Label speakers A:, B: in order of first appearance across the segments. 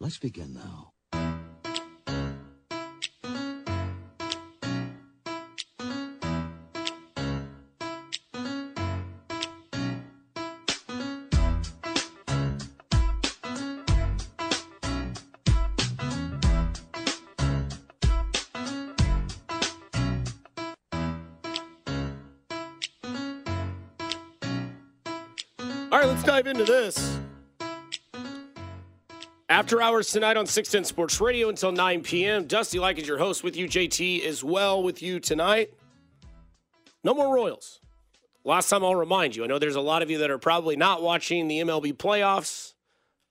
A: Let's begin now.
B: All right, let's dive into this. After hours tonight on 610 Sports Radio until 9 p.m. Dusty Like is your host with you. JT is well with you tonight. No more Royals. Last time I'll remind you, I know there's a lot of you that are probably not watching the MLB playoffs.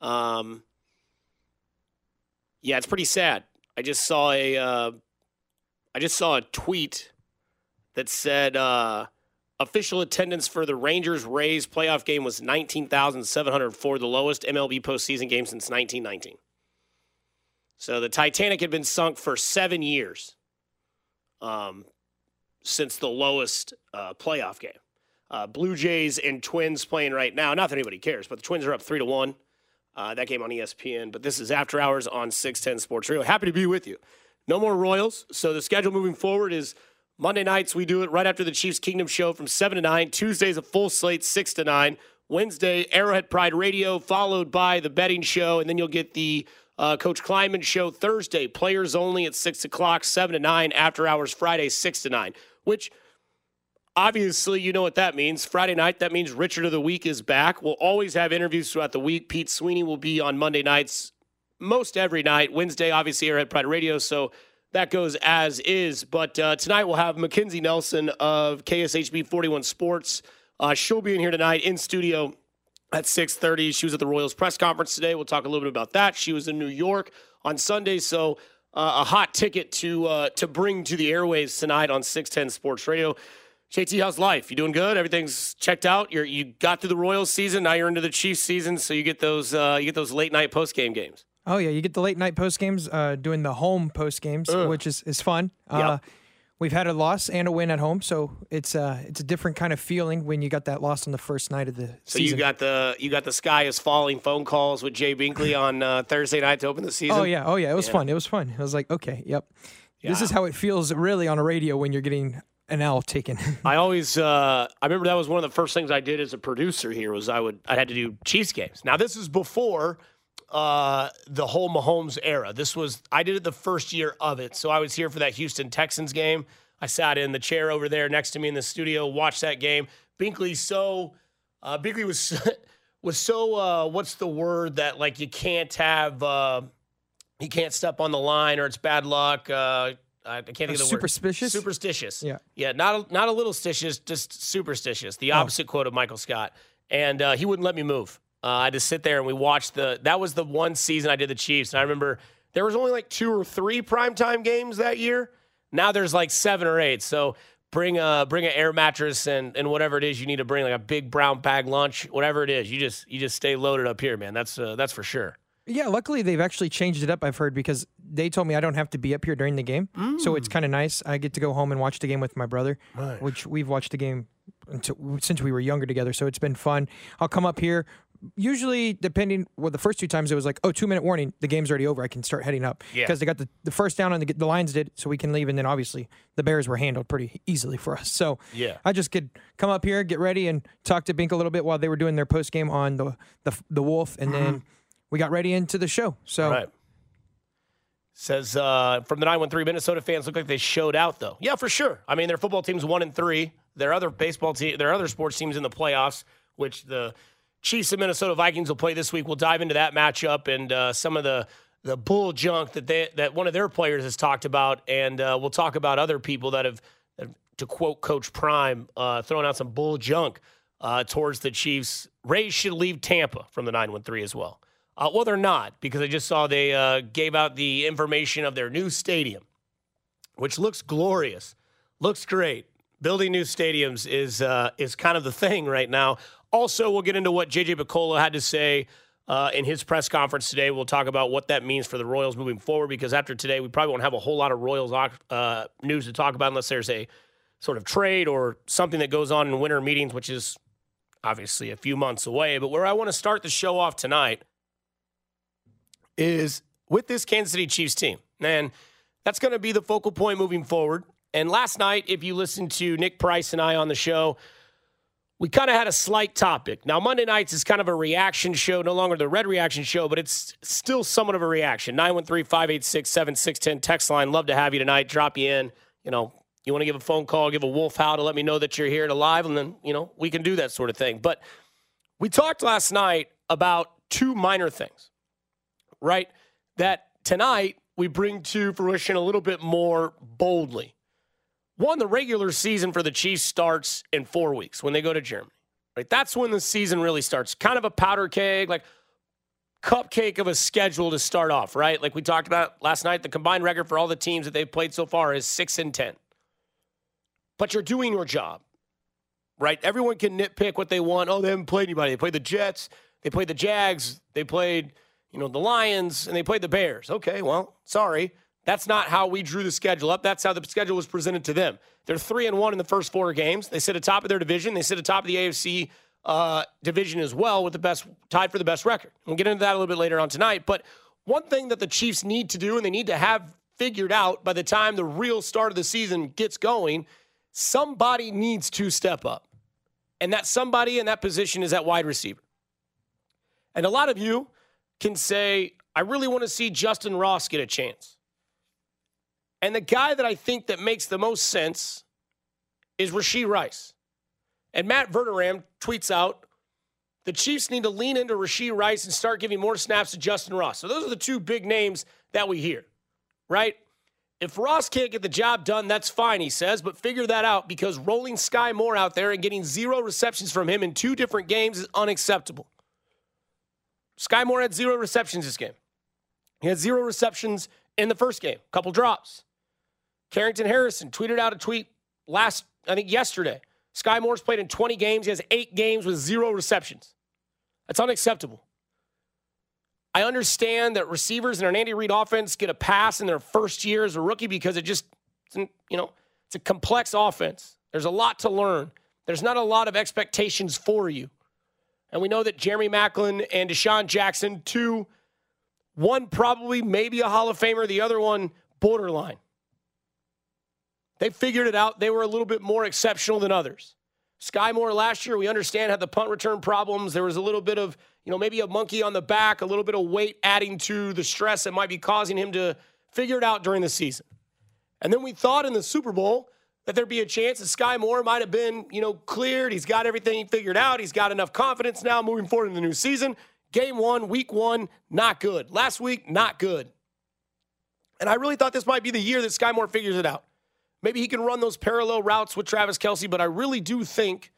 B: Um, yeah, it's pretty sad. I just saw a, uh, I just saw a tweet that said, uh, Official attendance for the Rangers Rays playoff game was 19,704, the lowest MLB postseason game since 1919. So the Titanic had been sunk for seven years um, since the lowest uh, playoff game. Uh, Blue Jays and Twins playing right now. Not that anybody cares, but the Twins are up three to one. Uh, that game on ESPN. But this is after hours on 610 Sports Radio. Happy to be with you. No more Royals. So the schedule moving forward is Monday nights, we do it right after the Chiefs Kingdom show from 7 to 9. Tuesdays, a full slate, 6 to 9. Wednesday, Arrowhead Pride Radio, followed by the betting show. And then you'll get the uh, Coach Kleinman show Thursday, players only at 6 o'clock, 7 to 9. After hours, Friday, 6 to 9, which obviously you know what that means. Friday night, that means Richard of the Week is back. We'll always have interviews throughout the week. Pete Sweeney will be on Monday nights most every night. Wednesday, obviously, Arrowhead Pride Radio. So that goes as is. But uh, tonight we'll have Mackenzie Nelson of KSHB 41 Sports. Uh, she'll be in here tonight in studio at 6.30. She was at the Royals press conference today. We'll talk a little bit about that. She was in New York on Sunday, so uh, a hot ticket to uh, to bring to the airwaves tonight on 610 Sports Radio. JT, how's life? You doing good? Everything's checked out. You're you got through the Royals season. Now you're into the Chiefs season, so you get those uh, you get those late night post game games.
C: Oh yeah, you get the late night post games, uh, doing the home post games,
B: Ugh.
C: which is is fun.
B: Yep.
C: Uh, we've had a loss and a win at home, so it's uh it's a different kind of feeling when you got that loss on the first night of the
B: So
C: season.
B: you got the you got the sky is falling phone calls with Jay Binkley on uh, Thursday night to open the season.
C: oh yeah, oh yeah, it was
B: Yeah.
C: fun. It was fun. I was like, okay, yep, this is how it feels really on a radio when you're getting an L taken.
B: I always uh, I remember that was one of the first things I did as a producer here was I would I had to do Chiefs games. Now this is before uh, the whole Mahomes era. This was I did it the first year of it. So I was here for that Houston Texans game. I sat in the chair over there next to me in the studio, watched that game. Binkley so uh, Binkley was was so uh, what's the word that like you can't have uh, you can't step on the line or it's bad luck. Uh, I can't think of the word.
C: Superstitious?
B: Superstitious.
C: Yeah.
B: Yeah. Not a, not a little stitious, just superstitious. The opposite quote of Michael Scott. And uh, he wouldn't let me move. Uh, I had to sit there and we watched the. That was the one season I did the Chiefs, and I remember there was only like two or three primetime games that year. Now there's like seven or eight. So bring a bring an air mattress and and whatever it is you need to bring, like a big brown bag lunch, whatever it is. You just you just stay loaded up here, man. That's uh, that's for sure.
C: yeah, luckily they've actually changed it up. I've heard because they told me I don't have to be up here during the game, so
B: Mm.
C: it's kind of nice. I get to go home and watch the game with my brother, which we've watched the game until, since we were younger together. So it's been fun. I'll come up here. Usually, depending, well, the first two times it was like, oh, two minute warning, the game's already over. I can start heading up
B: Yeah.
C: because they got the, the first down and the, the Lions did, so we can leave. And then obviously the Bears were handled pretty easily for us. So
B: Yeah.
C: I just could come up here, get ready, and talk to Bink a little bit while they were doing their post game on the, the the Wolf, and then we got ready into the show. So
B: Right. Says uh, from the 913 Minnesota fans look like they showed out though. Yeah, for sure. I mean, their football team's one and three. Their other baseball team, their other sports teams in the playoffs, which the Chiefs and Minnesota Vikings will play this week. We'll dive into that matchup and uh, some of the the bull junk that they that one of their players has talked about, and uh, we'll talk about other people that have, to quote Coach Prime, uh, throwing out some bull junk uh, towards the Chiefs. Rays should leave Tampa from the 913 as well. Uh, well, they're not because I just saw they uh, gave out the information of their new stadium, which looks glorious, looks great. Building new stadiums is uh, is kind of the thing right now. Also, we'll get into what JJ Picollo had to say uh, in his press conference today. We'll talk about what that means for the Royals moving forward because after today, we probably won't have a whole lot of Royals uh, news to talk about unless there's a sort of trade or something that goes on in winter meetings, which is obviously a few months away. But where I want to start the show off tonight is with this Kansas City Chiefs team. And that's going to be the focal point moving forward. And last night, if you listened to Nick Price and I on the show, we kind of had a slight topic. Now, Monday nights is kind of a reaction show, no longer the red reaction show, but it's still somewhat of a reaction. 913 586 7610 text line. Love to have you tonight. Drop you in. You know, you want to give a phone call, give a wolf howl to let me know that you're here to live, and then, you know, we can do that sort of thing. But we talked last night about two minor things, right? That tonight we bring to fruition a little bit more boldly. One, the regular season for the Chiefs starts in four weeks when they go to Germany. Right? That's when the season really starts. Kind of a powder keg, like cupcake of a schedule to start off, right? Like we talked about last night, the combined record for all the teams that they've played so far is six and ten. But you're doing your job, right? Everyone can nitpick what they want. Oh, they haven't played anybody. They played the Jets, they played the Jags, they played, you know, the Lions, and they played the Bears. Okay, well, sorry. That's not how we drew the schedule up. That's how the schedule was presented to them. They're three and one in the first four games. They sit atop of their division. They sit atop of the AFC uh, division as well, with the best tied for the best record. We'll get into that a little bit later on tonight. But one thing that the Chiefs need to do, and they need to have figured out by the time the real start of the season gets going, somebody needs to step up, and that somebody in that position is that wide receiver. And a lot of you can say, "I really want to see Justin Ross get a chance." And the guy that I think that makes the most sense is Rashee Rice. And Matt Verderame tweets out, the Chiefs need to lean into Rashee Rice and start giving more snaps to Justin Ross. So those are the two big names that we hear, right? If Ross can't get the job done, that's fine, he says, but figure that out because rolling Skyy Moore out there and getting zero receptions from him in two different games is unacceptable. Skyy Moore had zero receptions this game. He had zero receptions in the first game, couple drops. Carrington Harrison tweeted out a tweet last, I think yesterday. Skyy Moore's played in 20 games. He has eight games with zero receptions. That's unacceptable. I understand that receivers in an Andy Reid offense get a pass in their first year as a rookie because it just, you know, it's a complex offense. There's a lot to learn. There's not a lot of expectations for you. And we know that Jeremy Maclin and DeSean Jackson, two, one probably maybe a Hall of Famer, the other one borderline. They figured it out. They were a little bit more exceptional than others. Skyy Moore last year, we understand, had the punt return problems. There was a little bit of, you know, maybe a monkey on the back, a little bit of weight adding to the stress that might be causing him to figure it out during the season. And then we thought in the Super Bowl that there'd be a chance that Skyy Moore might have been, you know, cleared. He's got everything figured out. He's got enough confidence now moving forward in the new season. Game one, week one, not good. Last week, not good. And I really thought this might be the year that Skyy Moore figures it out. Maybe he can run those parallel routes with Travis Kelce, but I really do think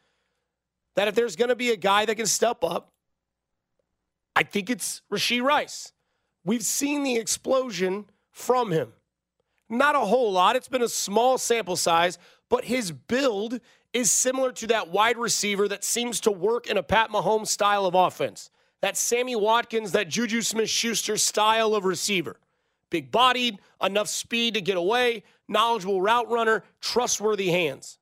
B: that if there's going to be a guy that can step up, I think it's Rashee Rice. We've seen the explosion from him. Not a whole lot. It's been a small sample size, but his build is similar to that wide receiver that seems to work in a Pat Mahomes style of offense. That Sammy Watkins, that Juju Smith Schuster style of receiver. Big bodied, enough speed to get away, knowledgeable route runner, trustworthy hands.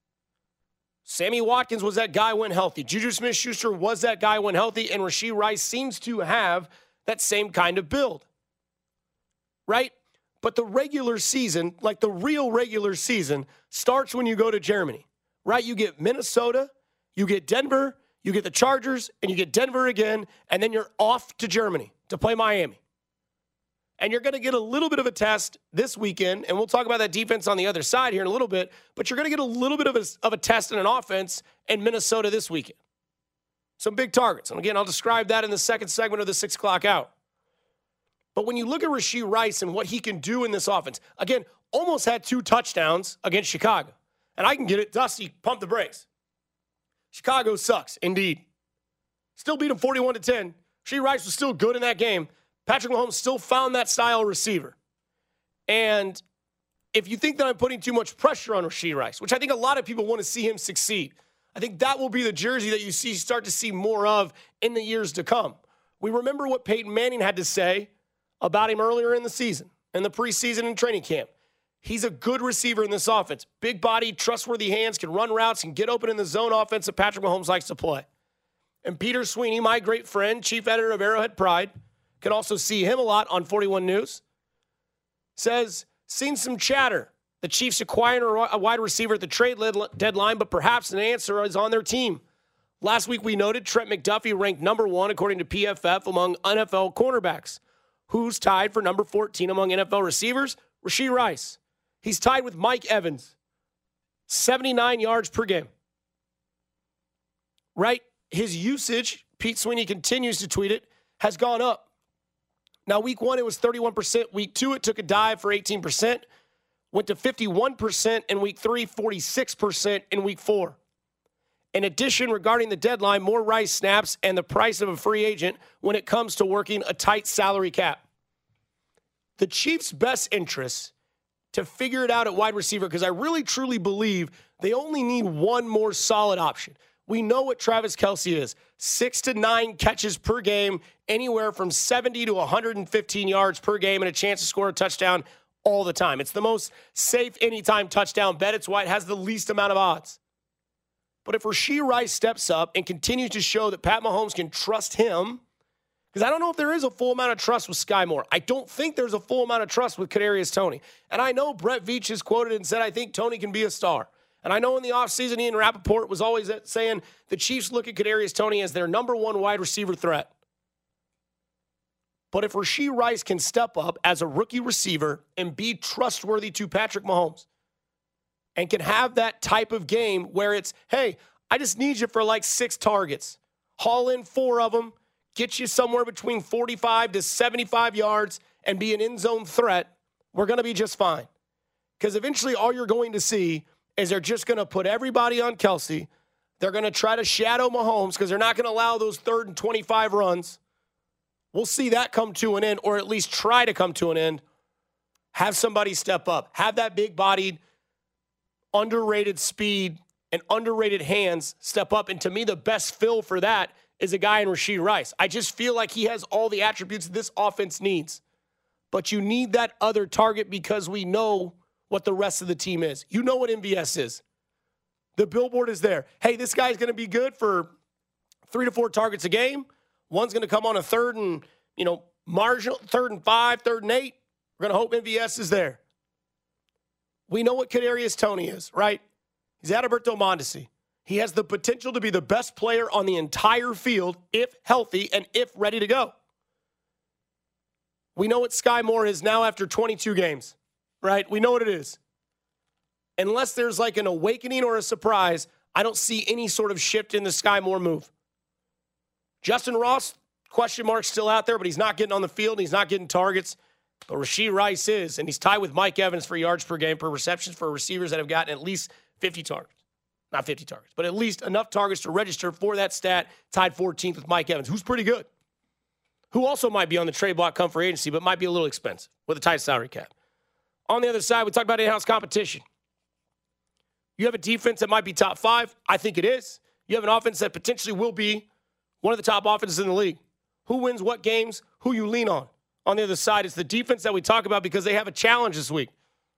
B: Sammy Watkins was that guy when healthy. Juju Smith Schuster was that guy when healthy. And Rashee Rice seems to have that same kind of build. Right? But the regular season, like the real regular season, starts when you go to Germany. Right? You get Minnesota, you get Denver, you get the Chargers, and you get Denver again, and then you're off to Germany to play Miami. And you're going to get a little bit of a test this weekend, and we'll talk about that defense on the other side here in a little bit. But you're going to get a little bit of a, of a test in an offense in Minnesota this weekend. Some big targets. And again, I'll describe that in the second segment of the six o'clock out. But when you look at Rashee Rice and what he can do in this offense, again, almost had two touchdowns against Chicago. And I can get it. Dusty, pump the brakes. Chicago sucks, indeed. Still beat them 41 to 10. Rashee Rice was still good in that game. Patrick Mahomes still found that style receiver. And if you think that I'm putting too much pressure on Rashee Rice, which I think a lot of people want to see him succeed, I think that will be the jersey that you see start to see more of in the years to come. We remember what Peyton Manning had to say about him earlier in the season, in the preseason and training camp. He's a good receiver in this offense. Big body, trustworthy hands, can run routes, can get open in the zone offense that Patrick Mahomes likes to play. And Peter Sweeney, my great friend, chief editor of Arrowhead Pride, can also see him a lot on 41 News. Says, seen some chatter. The Chiefs acquiring a wide receiver at the trade deadline, but perhaps an answer is on their team. Last week we noted Trent McDuffie ranked number one according to PFF among NFL cornerbacks. Who's tied for number 14 among NFL receivers? Rashee Rice. He's tied with Mike Evans, 79 yards per game. Right? His usage, Pete Sweeney continues to tweet it, has gone up. Now, week one, it was 31%. Week two, it took a dive for 18%. Went to 51% in week three, 46% in week four. In addition, regarding the deadline, more Rice snaps and the price of a free agent when it comes to working a tight salary cap. The Chiefs' best interest to figure it out at wide receiver because I really truly believe they only need one more solid option. We know what Travis Kelce is six to nine catches per game, anywhere from 70 to 115 yards per game, and a chance to score a touchdown all the time. It's the most safe anytime touchdown bet. It's why it has the least amount of odds. But if Rashee Rice steps up and continues to show that Pat Mahomes can trust him, because I don't know if there is a full amount of trust with Skyy Moore. I don't think there's a full amount of trust with Kadarius Toney. And I know Brett Veach has quoted and said, I think Toney can be a star. And I know in the offseason, Ian Rapoport was always saying the Chiefs look at Kadarius Toney as their number one wide receiver threat. But if Rashee Rice can step up as a rookie receiver and be trustworthy to Patrick Mahomes and can have that type of game where it's, hey, I just need you for like six targets, haul in four of them, get you somewhere between 45 to 75 yards, and be an end zone threat, we're going to be just fine. Because eventually, all you're going to see is they're just going to put everybody on Kelce. They're going to try to shadow Mahomes because they're not going to allow those third and 25 runs. We'll see that come to an end, or at least try to come to an end. Have somebody step up. Have that big bodied, underrated speed and underrated hands step up. And to me, the best fill for that is a guy in Rashee Rice. I just feel like he has all the attributes this offense needs. But you need that other target because we know what the rest of the team is. You know what MVS is. The billboard is there. Hey, this guy's going to be good for three to four targets a game. One's going to come on a third and, you know, marginal, third and five, third and eight. We're going to hope MVS is there. We know what Kadarius Toney is, right? He's Adalberto Mondesi. He has the potential to be the best player on the entire field if healthy and if ready to go. We know what Skyy Moore is now after 22 games, right? We know what it is. Unless there's like an awakening or a surprise, I don't see any sort of shift in the Skyy Moore move. Justin Ross, question mark still out there, but he's not getting on the field. and He's not getting targets. But Rashee Rice is, and he's tied with Mike Evans for yards per game per receptions for receivers that have gotten at least 50 targets. Not 50 targets, but at least enough targets to register for that stat, tied 14th with Mike Evans, who's pretty good. Who also might be on the trade block come for agency, but might be a little expensive with a tight salary cap. On the other side, we talk about in house competition. You have a defense that might be top five. I think it is. You have an offense that potentially will be one of the top offenses in the league. Who wins what games, who you lean on. On the other side, it's the defense that we talk about because they have a challenge this week.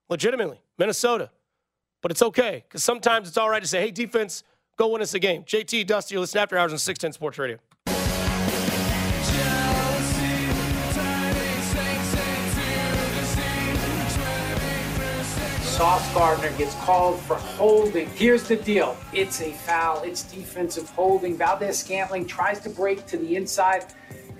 B: Legitimately, Minnesota. But it's okay because sometimes it's all right to say, hey, defense, go win us a game. JT, Dusty, you listen after hours on 610 Sports Radio.
A: Sauce Gardner gets called for holding. Here's the deal it's a foul, it's defensive holding. Valdes-Scantling tries to break to the inside,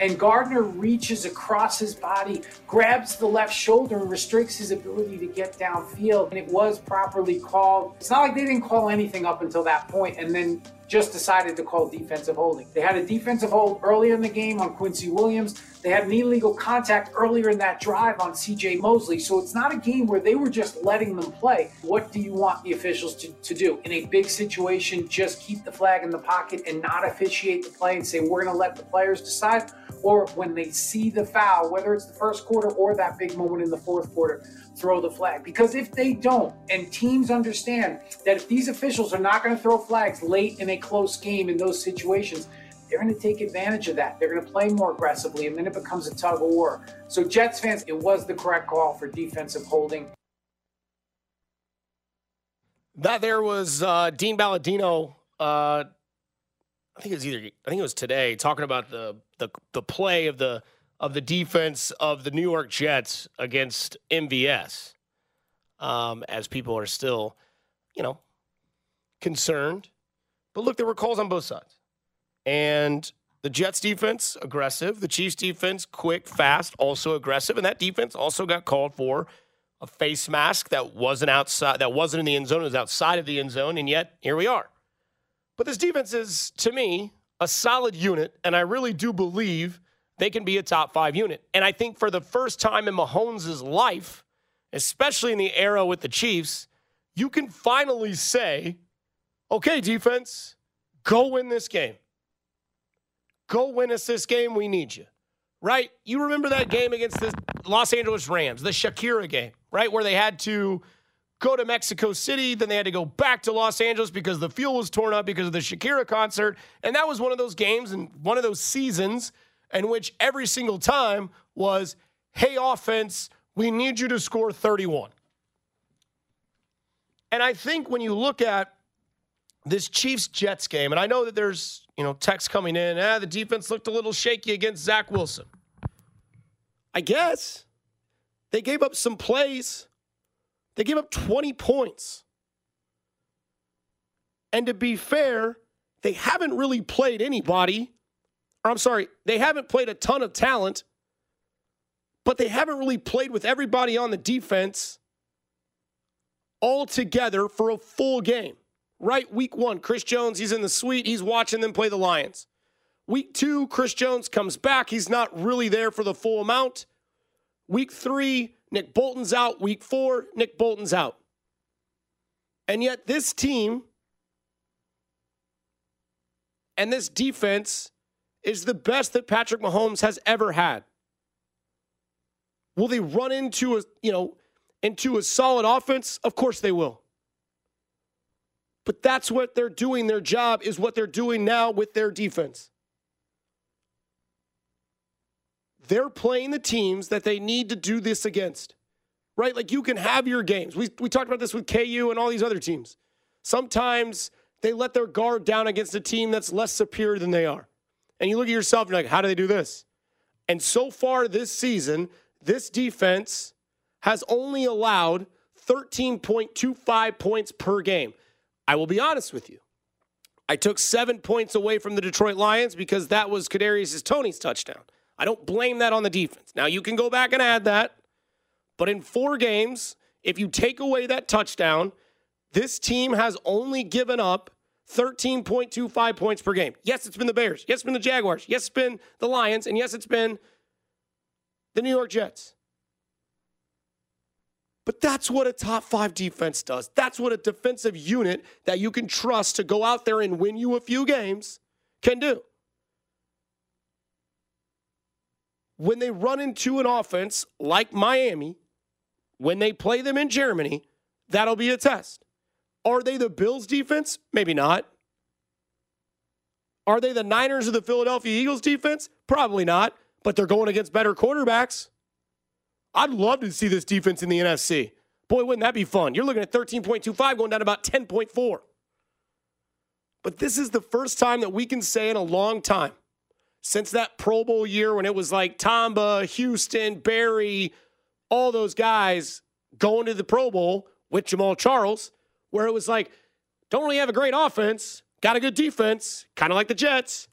A: and Gardner reaches across his body, grabs the left shoulder, and restricts his ability to get downfield. And it was properly called. It's not like they didn't call anything up until that point, and then just decided to call defensive holding. They had a defensive hold earlier in the game on Quincy Williams. They had an illegal contact earlier in that drive on CJ Mosley. So it's not a game where they were just letting them play. What do you want the officials to, to do? In a big situation, just keep the flag in the pocket and not officiate the play and say, we're going to let the players decide? Or when they see the foul, whether it's the first quarter or that big moment in the fourth quarter, throw the flag. Because if they don't, and teams understand that if these officials are not going to throw flags late in a close game in those situations, they're going to take advantage of that. They're going to play more aggressively, and then it becomes a tug of war. So, Jets fans, it was the correct call for defensive holding.
B: That there was uh, Dean Blandino. Uh, I think it was either. I think it was today talking about the the the play of the of the defense of the New York Jets against MVS, um, as people are still, you know, concerned. But look, there were calls on both sides. And the Jets defense, aggressive. The Chiefs defense, quick, fast, also aggressive. And that defense also got called for a face mask that wasn't outside, that wasn't in the end zone, it was outside of the end zone. And yet, here we are. But this defense is, to me, a solid unit. And I really do believe they can be a top five unit. And I think for the first time in Mahomes' life, especially in the era with the Chiefs, you can finally say, okay, defense, go win this game. Go win us this game. We need you. Right? You remember that game against the Los Angeles Rams, the Shakira game, right? Where they had to go to Mexico City, then they had to go back to Los Angeles because the fuel was torn up because of the Shakira concert. And that was one of those games and one of those seasons in which every single time was, hey, offense, we need you to score 31. And I think when you look at this Chiefs Jets game, and I know that there's you know text coming in. Ah, the defense looked a little shaky against Zach Wilson. I guess they gave up some plays. They gave up 20 points. And to be fair, they haven't really played anybody. Or I'm sorry, they haven't played a ton of talent, but they haven't really played with everybody on the defense all together for a full game right? Week one, Chris Jones, he's in the suite. He's watching them play the Lions. Week two, Chris Jones comes back. He's not really there for the full amount. Week three, Nick Bolton's out. Week four, Nick Bolton's out. And yet, this team and this defense is the best that Patrick Mahomes has ever had. Will they run into a, you know, into a solid offense? Of course they will. But that's what they're doing. Their job is what they're doing now with their defense. They're playing the teams that they need to do this against, right? Like you can have your games. We, we talked about this with KU and all these other teams. Sometimes they let their guard down against a team that's less superior than they are. And you look at yourself and you're like, how do they do this? And so far this season, this defense has only allowed 13.25 points per game. I will be honest with you. I took seven points away from the Detroit Lions because that was Kadarius Toney's touchdown. I don't blame that on the defense. Now you can go back and add that, but in four games, if you take away that touchdown, this team has only given up 13.25 points per game. Yes, it's been the Bears. Yes, it's been the Jaguars. Yes, it's been the Lions. And yes, it's been the New York Jets. But that's what a top five defense does. That's what a defensive unit that you can trust to go out there and win you a few games can do. When they run into an offense like Miami, when they play them in Germany, that'll be a test. Are they the Bills defense? Maybe not. Are they the Niners or the Philadelphia Eagles defense? Probably not, but they're going against better quarterbacks. I'd love to see this defense in the NFC. Boy, wouldn't that be fun? You're looking at 13.25 going down about 10.4. But this is the first time that we can say in a long time, since that Pro Bowl year when it was like Tamba, Houston, Berry, all those guys going to the Pro Bowl with Jamaal Charles, where it was like, don't really have a great offense, got a good defense, kind of like the Jets.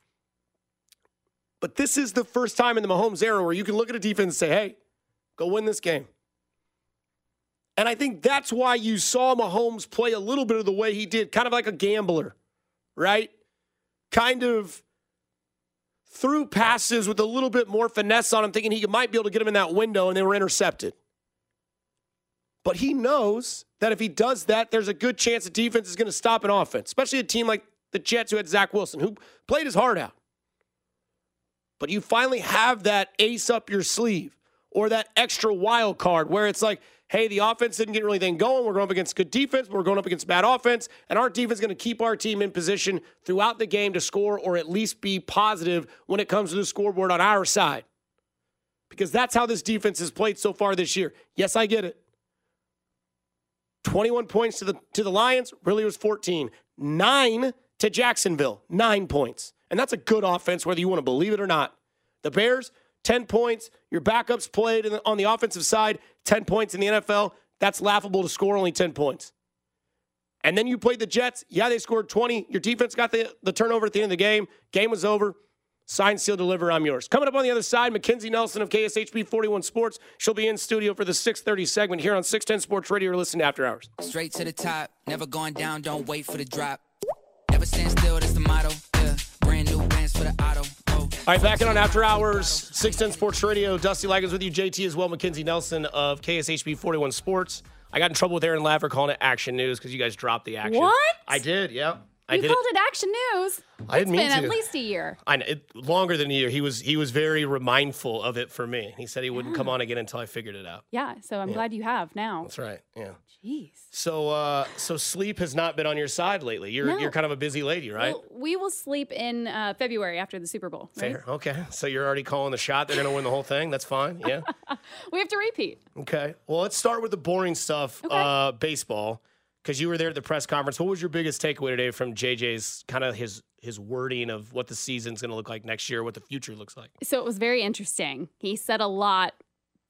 B: But this is the first time in the Mahomes era where you can look at a defense and say, hey, Go win this game. And I think that's why you saw Mahomes play a little bit of the way he did, kind of like a gambler, right? Kind of threw passes with a little bit more finesse on him, thinking he might be able to get him in that window, and they were intercepted. But he knows that if he does that, there's a good chance the defense is going to stop an offense, especially a team like the Jets who had Zach Wilson, who played his heart out. But you finally have that ace up your sleeve or that extra wild card where it's like, hey, the offense didn't get really anything going. We're going up against good defense, but we're going up against bad offense, and our defense is going to keep our team in position throughout the game to score or at least be positive when it comes to the scoreboard on our side. Because that's how this defense has played so far this year. Yes, I get it. 21 points to the to the Lions, really was 14. 9 to Jacksonville, 9 points. And that's a good offense whether you want to believe it or not. The Bears 10 points. Your backups played on the offensive side, 10 points in the NFL. That's laughable to score only 10 points. And then you played the Jets. Yeah, they scored 20. Your defense got the, the turnover at the end of the game. Game was over. Sign, seal, deliver. I'm yours. Coming up on the other side, Mackenzie Nelson of KSHB 41 Sports. She'll be in studio for the 6:30 segment here on 610 Sports Radio. Listen after hours.
D: Straight to the top, never going down. Don't wait for the drop. Never stand still. That's the motto. Yeah. Brand new bands for the auto.
B: All right, back in on After Hours, 610 Sports Radio. Dusty Lagans with you, JT as well, Mackenzie Nelson of KSHB 41 Sports. I got in trouble with Aaron Laffer calling it action news because you guys dropped the action.
E: What?
B: I did, yeah. I
E: You called
B: it.
E: action news.
B: I didn't mean
E: been
B: to.
E: at least a year.
B: I know, it, longer than a year. He was he was very remindful of it for me. He said he wouldn't come on again until I figured it out.
E: Yeah, so I'm glad you have now.
B: That's right. Yeah.
E: Jeez.
B: So uh so sleep has not been on your side lately. You're
E: No.
B: you're kind of a busy lady, right?
E: Well, we will sleep in uh, February after the Super Bowl. Right?
B: Fair. Okay. So you're already calling the shot. They're gonna win the whole thing. That's fine. Yeah.
E: We have to repeat.
B: Okay. Well, let's start with the boring stuff.
E: Okay.
B: Uh, baseball, because you were there at the press conference. What was your biggest takeaway today from JJ's kind of his his wording of what the season's going to look like next year, what the future looks like?
E: So it was very interesting. He said a lot,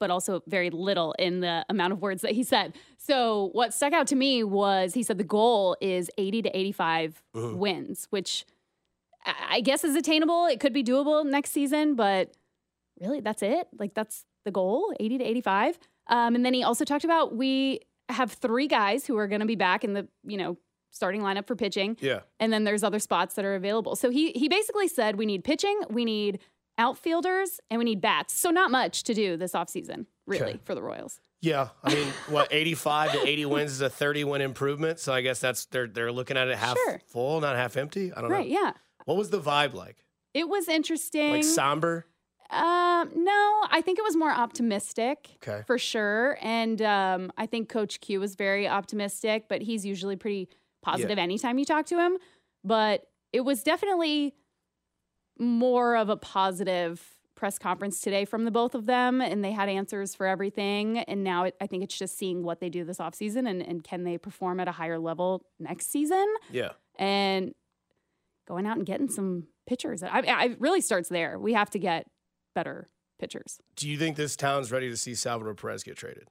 E: but also very little in the amount of words that he said. So what stuck out to me was he said the goal is 80 to 85
B: Mm-hmm.
E: wins, which I I guess is attainable. It could be doable next season, but really that's it. Like that's the goal, 80 to 85. Um, and then he also talked about we have three guys who are going to be back in the, you know, starting lineup for pitching
B: Yeah.
E: and then there's other spots that are available. So he he basically said we need pitching, we need outfielders, and we need bats. So not much to do this offseason, really,
B: Okay.
E: for the Royals.
B: Yeah. I mean, what 85 to 80 wins is a 30 win improvement. So I guess that's they're they're looking at it half
E: Sure.
B: full, not half empty. I don't
E: Right,
B: know.
E: Right, yeah.
B: What was the vibe like?
E: It was interesting.
B: Like somber?
E: Um, no, I think it was more optimistic.
B: Okay.
E: For sure. And um, I think Coach Q was very optimistic, but he's usually pretty positive anytime you talk to him. But it was definitely more of a positive press conference today from the both of them, and they had answers for everything. And now it, I think it's just seeing what they do this offseason and, and can they perform at a higher level next season
B: Yeah.
E: and going out and getting some pitchers. I, I it really starts there. We have to get better pitchers.
B: Do you think this town's ready to see Salvador Perez get traded?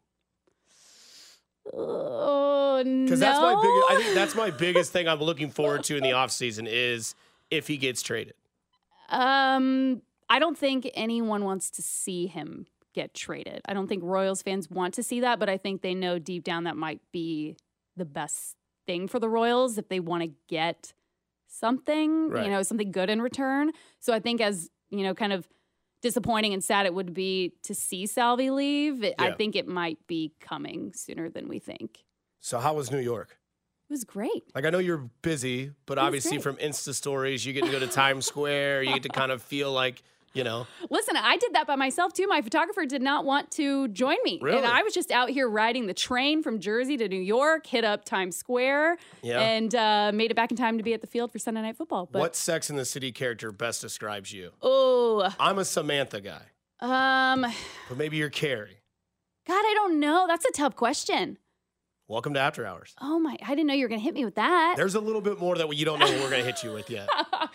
E: Oh no!
B: Because that's my biggest. I think that's my biggest thing I'm looking forward to in the offseason is if he gets traded.
E: Um, I don't think anyone wants to see him get traded. I don't think Royals fans want to see that, but I think they know deep down that might be the best thing for the Royals if they want to get something,
B: Right.
E: you know, something good in return. So I think as, you know, kind of disappointing and sad it would be to see Salvi leave, it, I think it might be coming sooner than we think.
B: So how was New York?
E: It was great.
B: Like I know you're busy, but obviously
E: great.
B: from Insta stories, you get to go to Times Square. You get to kind of feel like you know.
E: Listen, I did that by myself too. My photographer did not want to join me.
B: Really?
E: And I was just out here riding the train from Jersey to New York, hit up Times Square,
B: Yeah.
E: and uh, made it back in time to be at the field for Sunday Night Football. But
B: what Sex in the City character best describes you?
E: oh,
B: I'm a Samantha guy,
E: um,
B: but maybe you're Carrie.
E: God, I don't know. That's a tough question.
B: Welcome to After Hours.
E: Oh my, I didn't know you were gonna hit me with that.
B: There's a little bit more that we you don't know we're gonna hit you with yet.
E: um,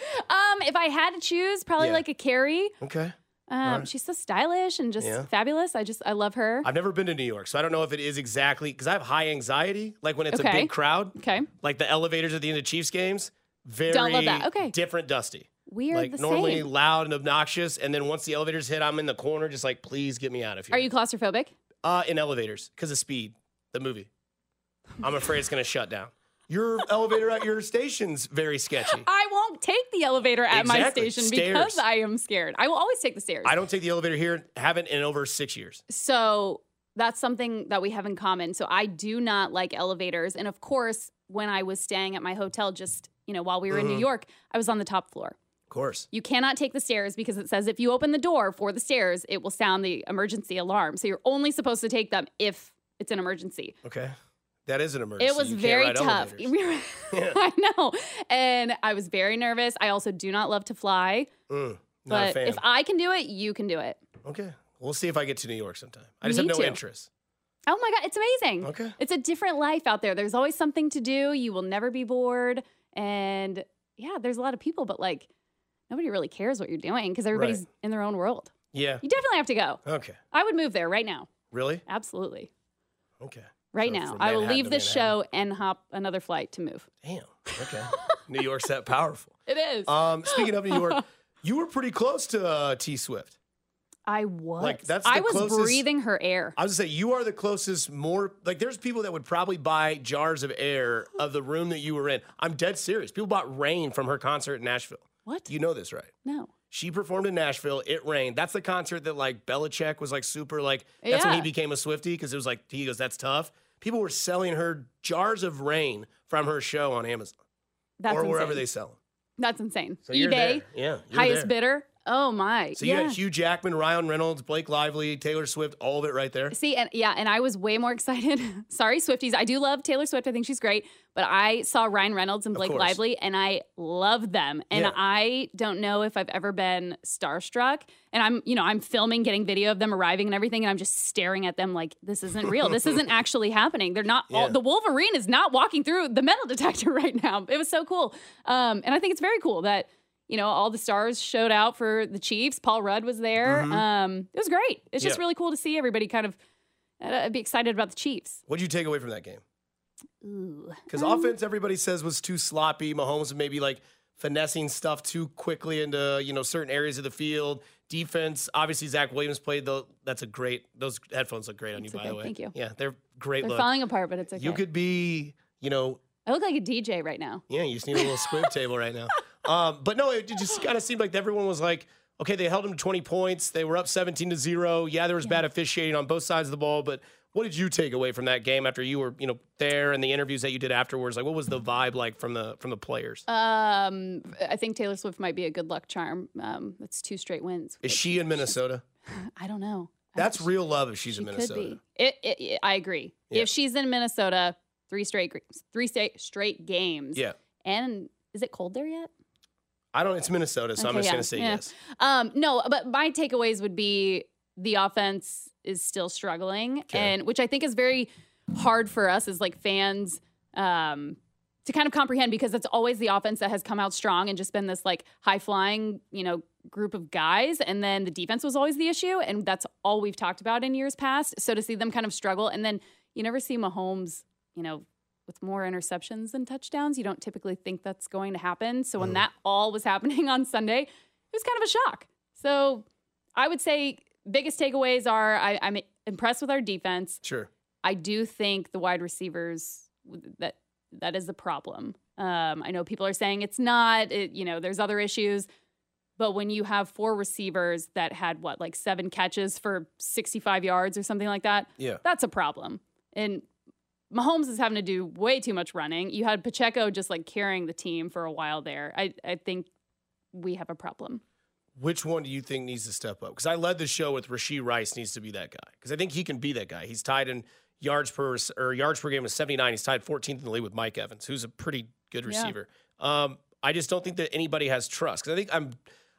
E: if I had to choose, probably
B: Yeah.
E: like a Carrie.
B: Okay.
E: Um,
B: right.
E: she's so stylish and just
B: Yeah.
E: fabulous. I just I love her.
B: I've never been to New York, so I don't know if it is exactly because I have high anxiety. Like when it's a big crowd,
E: okay,
B: like the elevators at the end of Chiefs games. Very
E: Don't love that. Okay.
B: different, Dusty.
E: we are
B: like normally
E: same.
B: loud and obnoxious, and then once the elevators hit, I'm in the corner, just like, please get me out of here.
E: Are you claustrophobic?
B: Uh, in elevators because of Speed, the movie. I'm afraid it's gonna shut down. Your elevator at your station's very sketchy.
E: I won't take the elevator at my station
B: Stairs.
E: because I am scared. I will always take the stairs.
B: I don't take the elevator here. Haven't in over six years.
E: so that's something that we have in common. So I do not like elevators. And of course, when I was staying at my hotel just, you know, while we were in New
B: Mhm.
E: York, I was on the top floor.
B: Of course.
E: You cannot take the stairs because it says if you open the door for the stairs, it will sound the emergency alarm. So you're only supposed to take them if it's an emergency.
B: Okay. That is an emergency.
E: It was
B: You
E: very tough.
B: Yeah.
E: I know. And I was very nervous. I also do not love to fly.
B: Mm, not a
E: But
B: fan.
E: if I can do it, you can do it.
B: okay. We'll see if I get to New York sometime. I just
E: Me
B: have no
E: too.
B: interest.
E: Oh my God, it's amazing.
B: Okay.
E: It's a different life out there. There's always something to do. You will never be bored. And yeah, there's a lot of people, but like nobody really cares what you're doing because everybody's
B: Right.
E: in their own world.
B: Yeah.
E: You definitely have to go.
B: Okay.
E: I would move there right now.
B: Really?
E: Absolutely.
B: Okay.
E: Right
B: So
E: now. I will leave this show and hop another flight to move.
B: Damn. Okay. New York's that powerful.
E: It is.
B: Um, speaking of New York, you were pretty close to uh, T Swift.
E: I was.
B: like, that's
E: I was
B: closest-
E: breathing her air.
B: I was gonna say you are the closest. More like there's people that would probably buy jars of air of the room that you were in. I'm dead serious. People bought rain from her concert in Nashville.
E: What?
B: You know this, right?
E: no.
B: She performed in Nashville. It rained. That's the concert that like Belichick was like super like. That's when he became a Swifty because it was like he goes, "That's tough." People were selling her jars of rain from her show on Amazon
E: That's
B: or wherever
E: insane.
B: they sell them.
E: That's insane.
B: So
E: eBay.
B: Yeah,
E: highest
B: there.
E: bidder. Oh my.
B: So you
E: yeah.
B: had Hugh Jackman, Ryan Reynolds, Blake Lively, Taylor Swift, all of it right there.
E: See, and yeah, and I was way more excited. Sorry, Swifties. I do love Taylor Swift. I think she's great. But I saw Ryan Reynolds and Blake. Lively, and I love them. And
B: Yeah.
E: I don't know if I've ever been starstruck. And I'm, you know, I'm filming, getting video of them arriving and everything, and I'm just staring at them like this isn't real. this isn't actually happening. They're not. All, the Wolverine is not walking through the metal detector right now. It was so cool. Um, and I think it's very cool that. You know, all the stars showed out for the Chiefs. Paul Rudd was there. Um, it was great. It's just
B: Mm-hmm. Yeah.
E: really cool to see everybody kind of uh, be excited about the Chiefs.
B: What did you take away from that game?
E: Ooh.
B: Because
E: Um,
B: offense, everybody says was too sloppy. Mahomes was maybe like finessing stuff too quickly into you know certain areas of the field. Defense, obviously Zach Williams played the. That's a great. Those headphones look great on you, by the way.
E: thank you.
B: Yeah, they're great.
E: They're
B: look.
E: falling apart, but it's okay.
B: You could be, you know,
E: I look like a DJ right now.
B: yeah. You just need a little squib table right now. Um, but no, it just kind of seemed like everyone was like, okay, they held them to 20 points. They were up 17 to zero. Yeah, there was bad officiating on both sides of the ball, but. What did you take away from that game after you were, you know, there and the interviews that you did afterwards? Like, what was the vibe like from the from the players?
E: Um, I think Taylor Swift might be a good luck charm. Um, it's two straight wins.
B: Is she in Minnesota?
E: I don't know.
B: That's
E: don't-
B: real love if she's
E: She
B: in Minnesota.
E: It, it, it- I agree.
B: Yeah.
E: If she's in Minnesota, three straight, three straight, straight games.
B: Yeah.
E: And is it cold there yet?
B: I don't. It's Minnesota, so I'm just
E: yeah,
B: gonna say
E: yeah.
B: yes.
E: Um, no, but my takeaways would be the offense is still struggling,
B: Okay.
E: and which I think is very hard for us as like fans um, to kind of comprehend because it's always the offense that has come out strong and just been this like high flying, you know, group of guys, and then the defense was always the issue, and that's all we've talked about in years past. So to see them kind of struggle, and then you never see Mahomes, you know. With more interceptions than touchdowns, you don't typically think that's going to happen. So when that all was happening on Sunday, it was kind of a shock. So I would say biggest takeaways are I, I'm impressed with our defense.
B: Sure.
E: I do think the wide receivers that that is the problem. Um, I know people are saying it's not. It, you know, there's other issues, but when you have four receivers that had what like seven catches for 65 yards or something like that,
B: Yeah.
E: that's a problem. And Mahomes is having to do way too much running. You had Pacheco just like carrying the team for a while there. I I think we have a problem.
B: Which one do you think needs to step up? Because I led the show with Rashee Rice needs to be that guy. Because I think he can be that guy. He's tied in yards per or yards per game with 79. He's tied 14th in the league with Mike Evans, who's a pretty good
E: Yeah.
B: receiver. Um, I just don't think that anybody has trust. Because I think I'm.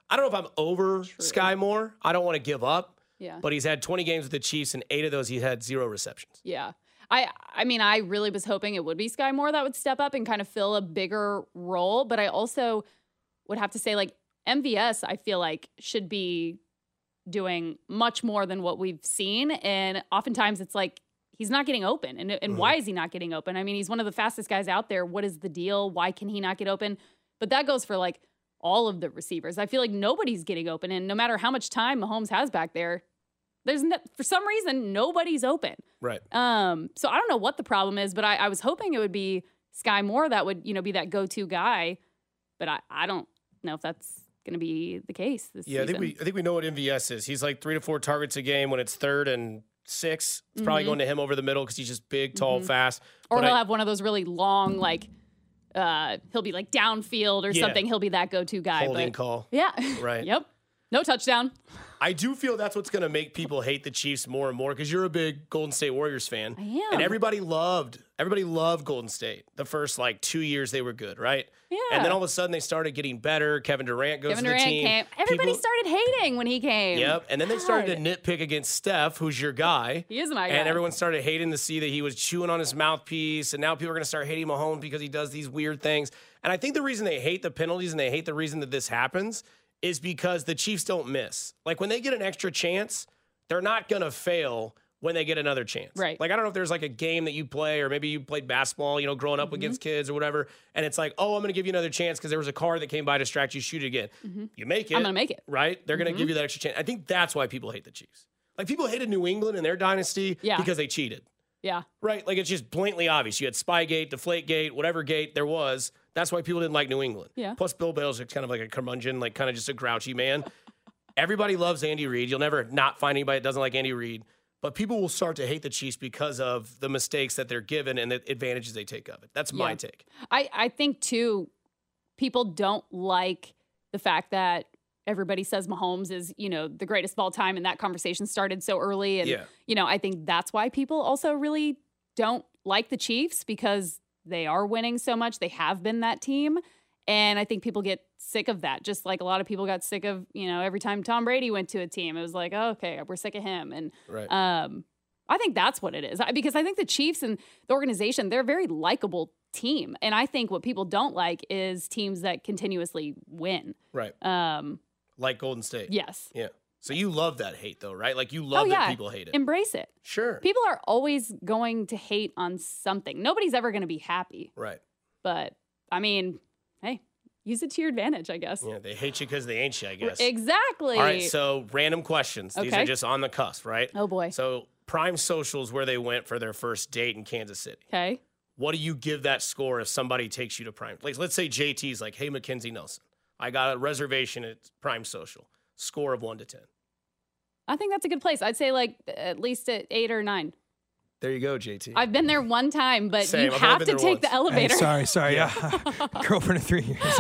B: I don't know if I'm over Skyy Moore. I don't want to give up.
E: Yeah.
B: But he's had 20 games with the Chiefs, and eight of those he had zero receptions.
E: Yeah. I I mean, I really was hoping it would be Skyy Moore that would step up and kind of fill a bigger role, but I also would have to say like MVS I feel like should be doing much more than what we've seen and oftentimes it's like he's not getting open and and why is he not getting open? I mean, he's one of the fastest guys out there. What is the deal? Why can he not get open? But that goes for like all of the receivers. I feel like nobody's getting open and no matter how much time Mahomes has back there, there's no, for some reason nobody's open.
B: Right.
E: Um, so I don't know what the problem is, but I, I was hoping it would be Skyy Moore that would, you know, be that go-to guy. But I, I don't know if that's going to be the case this
B: Yeah, I think we I think we know what MVS is. He's like three to four targets a game when it's third and six. It's probably
E: Mhm.
B: going to him over the middle because he's just big, tall,
E: Mhm.
B: fast.
E: or
B: But
E: he'll
B: I-
E: have one of those really long, like, uh, he'll be like downfield or
B: Yeah.
E: something. He'll be that go-to guy.
B: holding
E: But
B: call.
E: yeah,
B: Right.
E: yep, no touchdown.
B: I do feel that's what's going to make people hate the Chiefs more and more because you're a big Golden State Warriors fan.
E: I am.
B: And everybody loved everybody loved Golden State. The first like 2 years they were good, right?
E: Yeah.
B: And then all of a sudden they started getting better. Kevin Durant goes
E: Kevin
B: to the
E: Durant
B: team.
E: came. Everybody
B: People-
E: started hating when he came.
B: Yep. And then they started to nitpick against Steph, who's your guy.
E: He is my guy.
B: And everyone started hating to see that he was chewing on his mouthpiece. And now people are going to start hating Mahomes because he does these weird things. And I think the reason they hate the penalties and they hate the reason that this happens is because the Chiefs don't miss. Like when they get an extra chance, they're not going to fail when they get another chance.
E: Right.
B: Like I don't know if there's like a game that you play or maybe you played basketball, you know, growing up against mm-hmm. kids or whatever, and it's like, "Oh, I'm going to give you another chance because there was a car that came by to distract you, shoot it again." Mm-hmm. You make it.
E: I'm gonna make it.
B: Right? They're going to mm-hmm. give you that extra chance. I think that's why people hate the Chiefs. Like people hated New England and their dynasty
E: Yeah.
B: because they cheated.
E: Yeah.
B: Right? Like it's just blatantly obvious. You had Spygate, Deflategate, whatever gate there was. That's why people didn't like New England.
E: Yeah.
B: Plus, Bill Belichick's kind of like a curmudgeon, like kind of just a grouchy man. Everybody loves Andy Reid. You'll never not find anybody that doesn't like Andy Reid. But people will start to hate the Chiefs because of the mistakes that they're given and the advantages they take of it. That's my
E: Yeah.
B: take.
E: I, I think too, people don't like the fact that everybody says Mahomes is, you know, the greatest of all time, and that conversation started so early. And
B: Yeah.
E: you know, I think that's why people also really don't like the Chiefs because they are winning so much. They have been that team. And I think people get sick of that. Just like a lot of people got sick of, you know, every time Tom Brady went to a team, it was like, oh, okay, we're sick of him. And
B: Right.
E: um, I think that's what it is because I think the Chiefs and the organization they're a very likable team, and I think what people don't like is teams that continuously win.
B: right.
E: Um,
B: Like Golden State.
E: yes,
B: Yeah. So you love that hate, though, right? Like you oh, love
E: oh yeah,
B: that people hate it.
E: Embrace it.
B: sure.
E: People are always going to hate on something. Nobody's ever going to be happy,
B: right.
E: but I mean, hey, use it to your advantage, I guess.
B: Yeah. They hate you because they ain't you, I guess.
E: Exactly.
B: All right. So random questions. Okay. These are just on the cusp, right?
E: oh boy.
B: So Prime Socials where they went for their first date in Kansas City.
E: Okay.
B: What do you give that score if somebody takes you to Prime? Like, let's say JT's like, "Hey, Mackenzie Nelson, I got a reservation at Prime Social. Score of one to ten.
E: I think that's a good place. I'd say like at least at eight or nine.
B: There you go, JT.
E: I've been there one time, but
B: Same.
E: you
B: I've
E: have to
B: there
E: take the
B: once.
C: Hey,
E: elevator.
C: sorry, sorry. Yeah. Girlfriend of three years.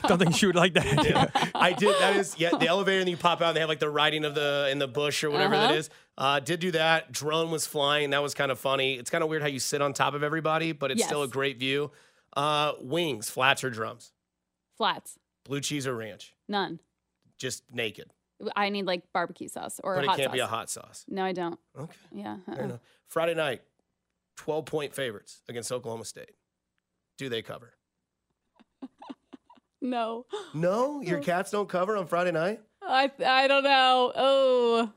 C: Don't think she would like that.
B: Yeah. I did. That is, yeah. The elevator, and then you pop out, and they have like the writing of the in the bush or whatever that
E: Uh-huh.
B: is. Uh, did do that. Drone was flying. That was kind of funny. It's kind of weird how you sit on top of everybody, but it's still a great view. Uh, wings, flats or drums,
E: Flats.
B: Blue cheese or ranch,
E: None.
B: just naked.
E: I need like barbecue sauce or
B: but it
E: hot
B: can't
E: sauce.
B: be a hot sauce.
E: No, I don't.
B: Okay.
E: Yeah.
B: Fair
E: uh-uh.
B: enough. Friday night, 12 point favorites against Oklahoma State. Do they cover?
E: No.
B: No, your cats don't cover on Friday night.
E: I I don't know. Oh.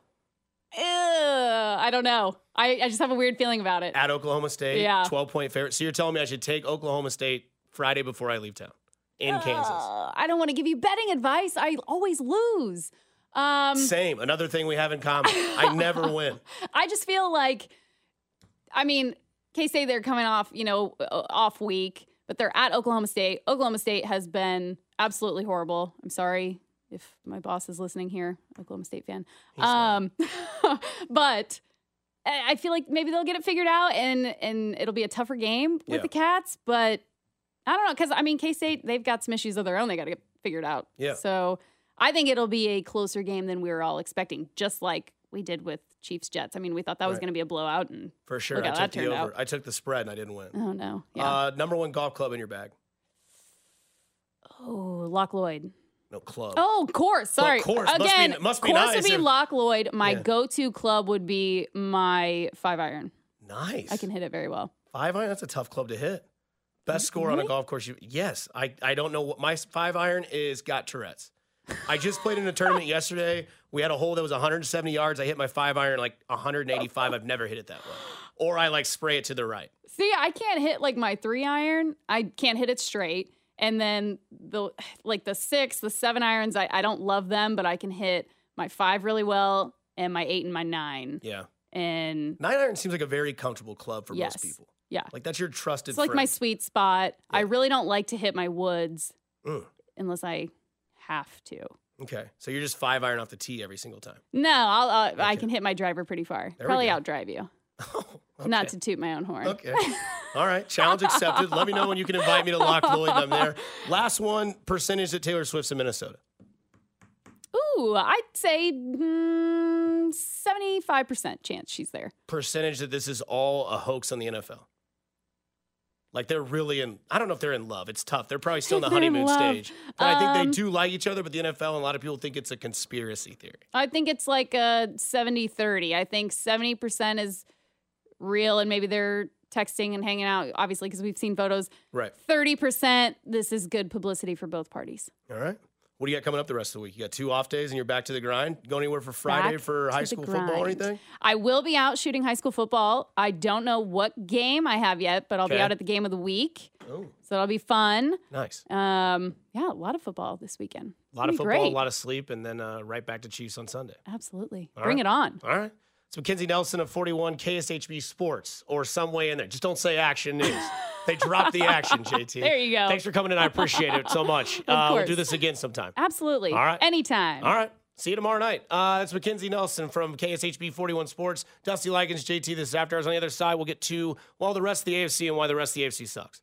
E: Ew, I don't know. I, I just have a weird feeling about it.
B: At Oklahoma State,
E: Yeah.
B: 12 point favorite. So you're telling me I should take Oklahoma State Friday before I leave town in Kansas?
E: Uh, I don't want to give you betting advice. I always lose. Um,
B: Same. Another thing we have in common. I never win.
E: I just feel like, I mean, K State they're coming off, you know, uh, off week, but they're at Oklahoma State. Oklahoma State has been absolutely horrible. I'm sorry if my boss is listening here, Oklahoma State fan. Um, but I I feel like maybe they'll get it figured out, and and it'll be a tougher game with
B: Yeah.
E: the Cats. But I don't know because I mean K State they've got some issues of their own they got to get figured out.
B: Yeah.
E: So I think it'll be a closer game than we were all expecting, just like we did with Chiefs Jets. I mean, we thought that was going to be a blowout, and
B: For sure.
E: Look
B: I took
E: that
B: the over.
E: out.
B: I took the spread and I didn't win.
E: oh no, yeah.
B: Uh, number one golf club in your bag.
E: oh, Loch Lloyd.
B: No club.
E: Oh, course. Sorry.
B: course. Must be-
E: Again,
B: must be
E: course
B: nice
E: would be
B: if-
E: Loch Lloyd. My
B: Yeah.
E: go-to club would be my five iron.
B: Nice.
E: I can hit it very well.
B: Five iron, that's a tough club to hit. Best score on a golf course. You, yes, I, I don't know what my five iron is. Got Tourette's. I just played in a tournament yesterday. We had a hole that was 170 yards. I hit my five iron like 185. I've never hit it that way. Or I like spray it to the right.
E: See, I can't hit like my three iron. I can't hit it straight. And then the like the six, the seven irons, I, I don't love them, but I can hit my five really well and my eight and my nine.
B: Yeah,
E: And
B: nine iron seems like a very comfortable club for
E: Yes.
B: most people.
E: Yeah.
B: Like that's your trusted.
E: It's like my sweet spot. I really don't like to hit my woods
B: Mm.
E: unless I have to.
B: Okay, so you're just five iron off the tee every single time.
E: No, I'll, uh, I
B: Okay.
E: can hit my driver pretty far.
B: There
E: Probably outdrive you.
B: Oh,
E: Not to toot my own horn.
B: Okay. All right. Challenge accepted. Let me know when you can invite me to Loch Lloyd. I'm there. Last one percentage that Taylor Swift's in Minnesota.
E: Ooh, I'd say mm, 75% chance she's there.
B: Percentage that this is all a hoax on the NFL. Like they're really in, I don't know if they're in love. It's tough. They're probably still in the
E: They're in
B: honeymoon stage. But I think
E: Um,
B: they do like each other, but the NFL and a lot of people think it's a conspiracy theory.
E: I think it's like a 70 30. I think 70% is real and maybe they're texting and hanging out, obviously, because we've seen photos.
B: Right.
E: 30%, this is good publicity for both parties.
B: All right. What do you got coming up the rest of the week? You got two off days and you're back to the grind. Go anywhere for Friday
E: Back
B: for high school football or anything?
E: I will be out shooting high school football. I don't know what game I have yet, but I'll be out at the game of the week.
B: Oh,
E: So that'll be fun.
B: nice.
E: Um, yeah, a lot of football this weekend.
B: A lot of football,
E: great.
B: a lot of sleep, and then uh, right back to Chiefs on Sunday.
E: Absolutely.
B: All
E: Bring
B: right.
E: it on.
B: All right. It's Mackenzie Nelson of 41 KSHB Sports or some way in there. Just don't say action news. they dropped the action, JT.
E: There you go.
B: Thanks for coming in. I appreciate it so much. Uh, we'll do this again sometime.
E: Absolutely.
B: All right.
E: Anytime.
B: All right. See you tomorrow night. Uh, it's Mackenzie Nelson from KSHB 41 Sports. Dusty Likens, JT this after hours on the other side. We'll get to, well, the rest of the AFC and why the rest of the AFC sucks.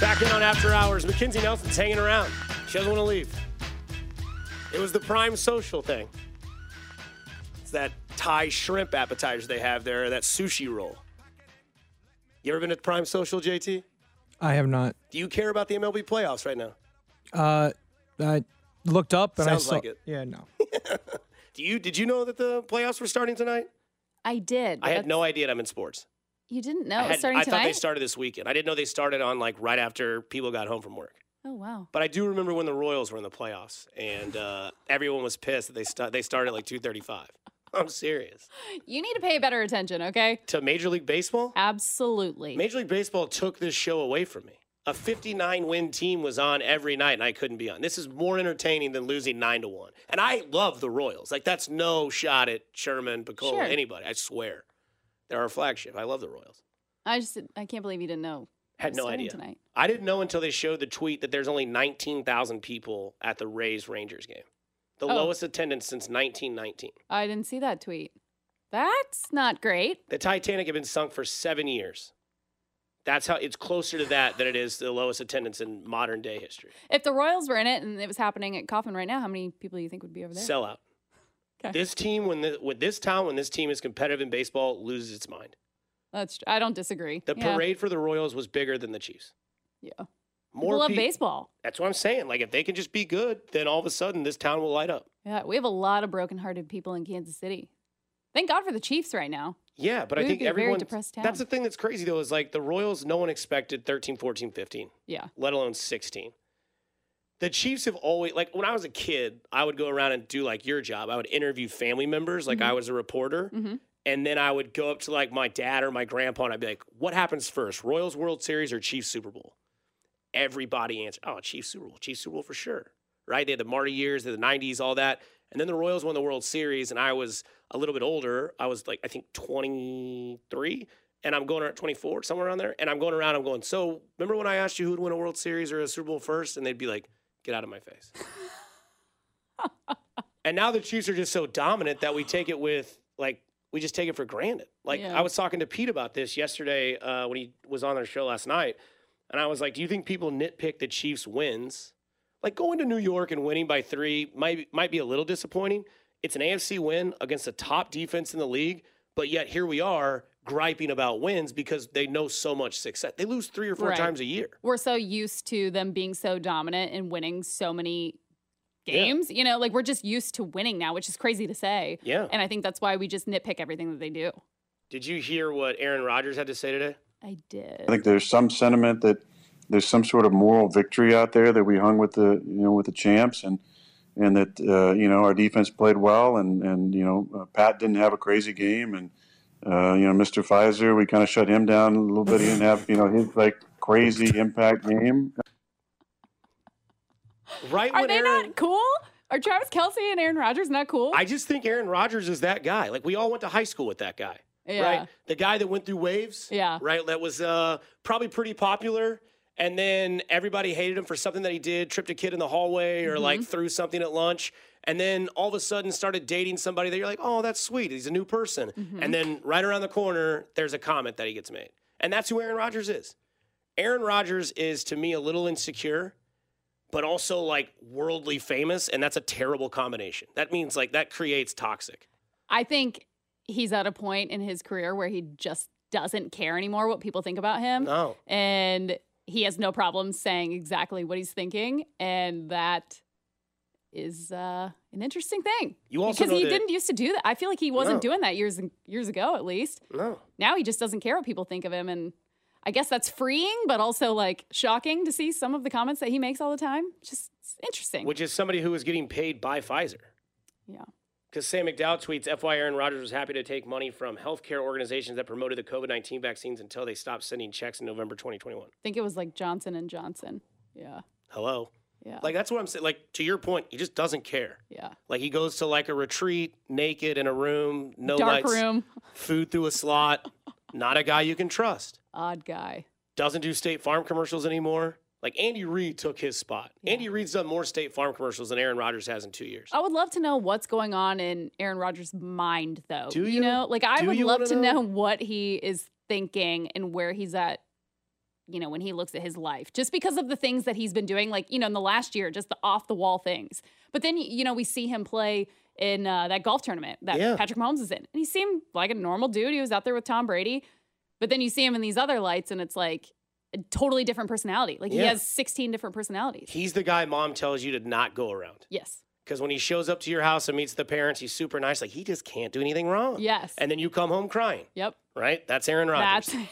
B: Back in on After Hours. Mackenzie Nelson's hanging around. She doesn't want to leave. It was the prime social thing. It's that Thai shrimp appetizer they have there, that sushi roll. You ever been at Prime Social, JT?
C: I have not.
B: Do you care about the MLB playoffs right now?
C: Uh, I looked up and
B: Sounds
C: I saw.
B: like it.
C: Yeah, no.
B: Do you did you know that the playoffs were starting tonight?
E: I did.
B: I had no idea that I'm in sports.
E: You didn't know
B: I,
E: it was
B: had-
E: starting
B: I
E: tonight?
B: thought they started this weekend. I didn't know they started on like right after people got home from work.
E: Oh wow.
B: But I do remember when the Royals were in the playoffs and uh, everyone was pissed that they st- they started like 2:35. I'm serious.
E: You need to pay better attention, okay?
B: To Major League Baseball?
E: Absolutely.
B: Major League Baseball took this show away from me. A 59 win team was on every night and I couldn't be on. This is more entertaining than losing 9 to 1. And I love the Royals. Like that's no shot at Sherman, Picollo,
E: Sure.
B: anybody. I swear. They're our flagship. I love the Royals.
E: I just I can't believe you didn't know.
B: Had no idea.
E: tonight.
B: I didn't know until they showed the tweet that there's only 19,000 people at the Rays Rangers game. The
E: Oh.
B: lowest attendance since 1919.
E: I didn't see that tweet. That's not great.
B: The Titanic had been sunk for 7 years. That's how it's closer to that than it is the lowest attendance in modern day history.
E: If the Royals were in it and it was happening at Kauffman right now, how many people do you think would be over there?
B: Sellout.
E: 'Kay.
B: This team, when the, with this town, when this team is competitive in baseball, loses its mind.
E: That's I don't disagree.
B: The
E: yeah.
B: parade for the Royals was bigger than the Chiefs.
E: Yeah.
B: More
E: People love
B: peop-
E: baseball.
B: That's what I'm saying. Like if they can just be good, then all of a sudden this town will light up.
E: Yeah, we have a lot of broken-hearted people in Kansas City. Thank God for the Chiefs right now.
B: Yeah, but
E: We
B: I think
E: be a very
B: everyone.
E: depressed town.
B: That's the thing that's crazy though is like the Royals. No one expected 13, 14, 15,
E: Yeah.
B: let alone 16. The Chiefs have always like when I was a kid, I would go around and do like your job. I would interview family members, like I was a reporter,
E: Mhm.
B: and then I would go up to like my dad or my grandpa, and I'd be like, "What happens first, Royals World Series or Chiefs Super Bowl?" Everybody answered, "Oh, Chiefs Super Bowl, Chiefs Super Bowl for sure." Right? They had the Marty years, they had the '90s, all that, and then the Royals won the World Series, and I was a little bit older. I was like, I think 23, and I'm going around 24, somewhere around there, and I'm going around. I'm going. So remember when I asked you who'd win a World Series or a Super Bowl first, and they'd be like, "Get out of my face." and now the Chiefs are just so dominant that we take it with like we just take it for granted. Like
E: Yeah.
B: I was talking to Pete about this yesterday uh, when he was on our show last night, and I was like, "Do you think people nitpick the Chiefs wins? Like going to New York and winning by three might might be a little disappointing. It's an AFC win against the top defense in the league, but yet here we are griping about wins because they know so much success. They lose three or four
E: Right.
B: times a year.
E: We're so used to them being so dominant and winning so many
B: Yeah.
E: games. You know, like we're just used to winning now, which is crazy to say.
B: Yeah.
E: And I think that's why we just nitpick everything that they do.
B: Did you hear what Aaron Rodgers had to say today?
E: I did.
F: I think there's some sentiment that there's some sort of moral victory out there that we hung with the you know with the champs and and that uh, you know our defense played well and and you know uh, Pat didn't have a crazy game and uh, you know Mr. Pfizer we kind of shut him down a little bit. He didn't have you know his like crazy impact game.
B: Right
E: Are they
B: Aaron,
E: not cool? Are Travis Kelce and Aaron Rodgers not cool?
B: I just think Aaron Rodgers is that guy. Like we all went to high school with that guy.
E: Yeah.
B: Right? The guy that went through waves.
E: Yeah.
B: Right? That was uh, probably pretty popular. And then everybody hated him for something that he did, tripped a kid in the hallway or like
E: Mm-hmm.
B: threw something at lunch. And then all of a sudden started dating somebody that you're like, oh, that's sweet. He's a new person.
E: Mm-hmm.
B: And then right around the corner, there's a comment that he gets made. And that's who Aaron Rodgers is. Aaron Rodgers is to me a little insecure, but also like worldly famous. And that's a terrible combination. That means like that creates toxic.
E: I think he's at a point in his career where he just doesn't care anymore what people think about him.
B: No.
E: And he has no problem saying exactly what he's thinking. And that is uh, an interesting thing.
B: You also
E: because he
B: that-
E: didn't used to do that. I feel like he wasn't
B: No.
E: doing that years and years ago, at least.
B: No.
E: Now he just doesn't care what people think of him, and I guess that's freeing, but also like shocking to see some of the comments that he makes all the time. Just interesting.
B: Which is somebody who is getting paid by Pfizer.
E: yeah.
B: Because Sam McDowell tweets, FY Aaron Rodgers was happy to take money from healthcare organizations that promoted the COVID 19 vaccines until they stopped sending checks in November 2021.
E: I think it was like Johnson and Johnson. Yeah.
B: Hello.
E: Yeah.
B: Like, that's what I'm saying. Like, to your point, he just doesn't care.
E: yeah.
B: Like, he goes to like a retreat, naked in a room, no
E: Dark
B: lights,
E: room.
B: food through a slot. Not a guy you can trust.
E: Odd guy.
B: Doesn't do State Farm commercials anymore. Like, Andy Reid took his spot.
E: Yeah.
B: Andy Reid's done more State Farm commercials than Aaron Rodgers has in two years.
E: I would love to know what's going on in Aaron Rodgers' mind, though.
B: Do you?
E: know, like I
B: Do
E: would love to know?
B: know?
E: what he is thinking and where he's at. You know, when he looks at his life, just because of the things that he's been doing, like you know, in the last year, just the off the wall things. But then you know, we see him play in uh, that golf tournament that
B: Yeah.
E: Patrick Mahomes is in, and he seemed like a normal dude. He was out there with Tom Brady, but then you see him in these other lights, and it's like a totally different personality. Like he has 16 different personalities.
B: He's the guy mom tells you to not go around.
E: yes.
B: Because when he shows up to your house and meets the parents, he's super nice. Like, he just can't do anything wrong.
E: Yes.
B: And then you come home crying,
E: Yep.
B: right? That's Aaron Rodgers.
E: That's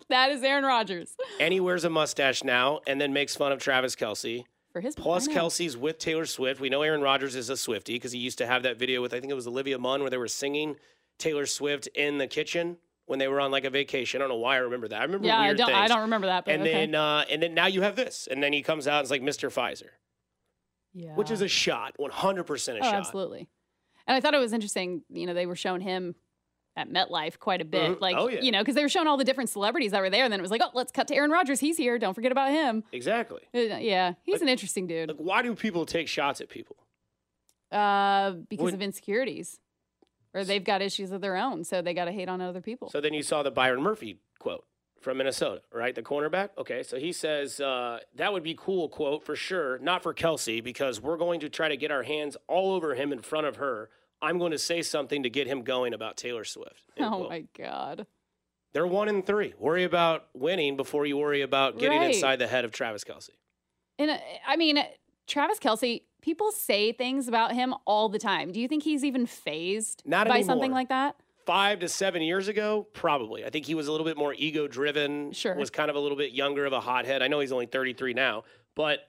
E: that is Aaron Rodgers
B: and he wears a mustache now and then makes fun of Travis Kelce.
E: for his
B: Plus. Kelce's with Taylor Swift. We know Aaron Rodgers is a Swifty because he used to have that video with, I think it was Olivia Munn, where they were singing Taylor Swift in the kitchen when they were on like a vacation. I don't know why I remember that. I remember
E: Yeah, I
B: weird
E: don't. I don't remember that. But
B: and
E: okay.
B: then, uh, and then now you have this, and then he comes out and it's like Mr. Pfizer,
E: yeah.
B: which is a shot, one hundred percent a
E: oh,
B: shot.
E: absolutely. And I thought it was interesting. You know, they were showing him at MetLife quite a bit.
B: Mhm.
E: Like,
B: Oh, yeah.
E: you know, because they were showing all the different celebrities that were there, and then it was like, oh, let's cut to Aaron Rodgers. He's here. Don't forget about him.
B: Exactly.
E: Uh, yeah, he's an interesting dude.
B: Like, why do people take shots at people?
E: Uh, because
B: Would-
E: of insecurities, or they've got issues of their own, so they got to hate on other people.
B: So then you saw the Byron Murphy quote from Minnesota, right? The cornerback. Okay, so he says uh, that would be cool quote for sure, not for Kelce because we're going to try to get our hands all over him in front of her. I'm going to say something to get him going about Taylor Swift.
E: oh
B: quote.
E: my god.
B: They're one and three. Worry about winning before you worry about getting
E: Right.
B: inside the head of Travis Kelce.
E: And uh, I mean, Travis Kelce, people say things about him all the time. Do you think he's even fazed
B: Not
E: by something like that?
B: Five to seven years ago, probably. I think he was a little bit more ego driven.
E: Sure.
B: Was kind of a little bit younger of a hothead. I know he's only 33 now, but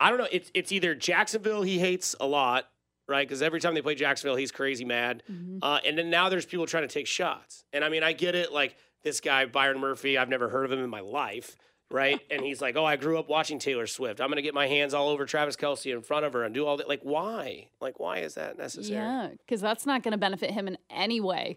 B: I don't know. It's it's either Jacksonville he hates a lot, right? Because every time they play Jacksonville, he's crazy mad.
E: Mm-hmm.
B: Uh, and then now there's people trying to take shots. And I mean, I get it. Like this guy Byron Murphy, I've never heard of him in my life, right? and he's like, "Oh, I grew up watching Taylor Swift. I'm gonna get my hands all over Travis Kelce in front of her and do all that." Like, why? Like, why is that necessary?
E: Yeah, because that's not going to benefit him in any way.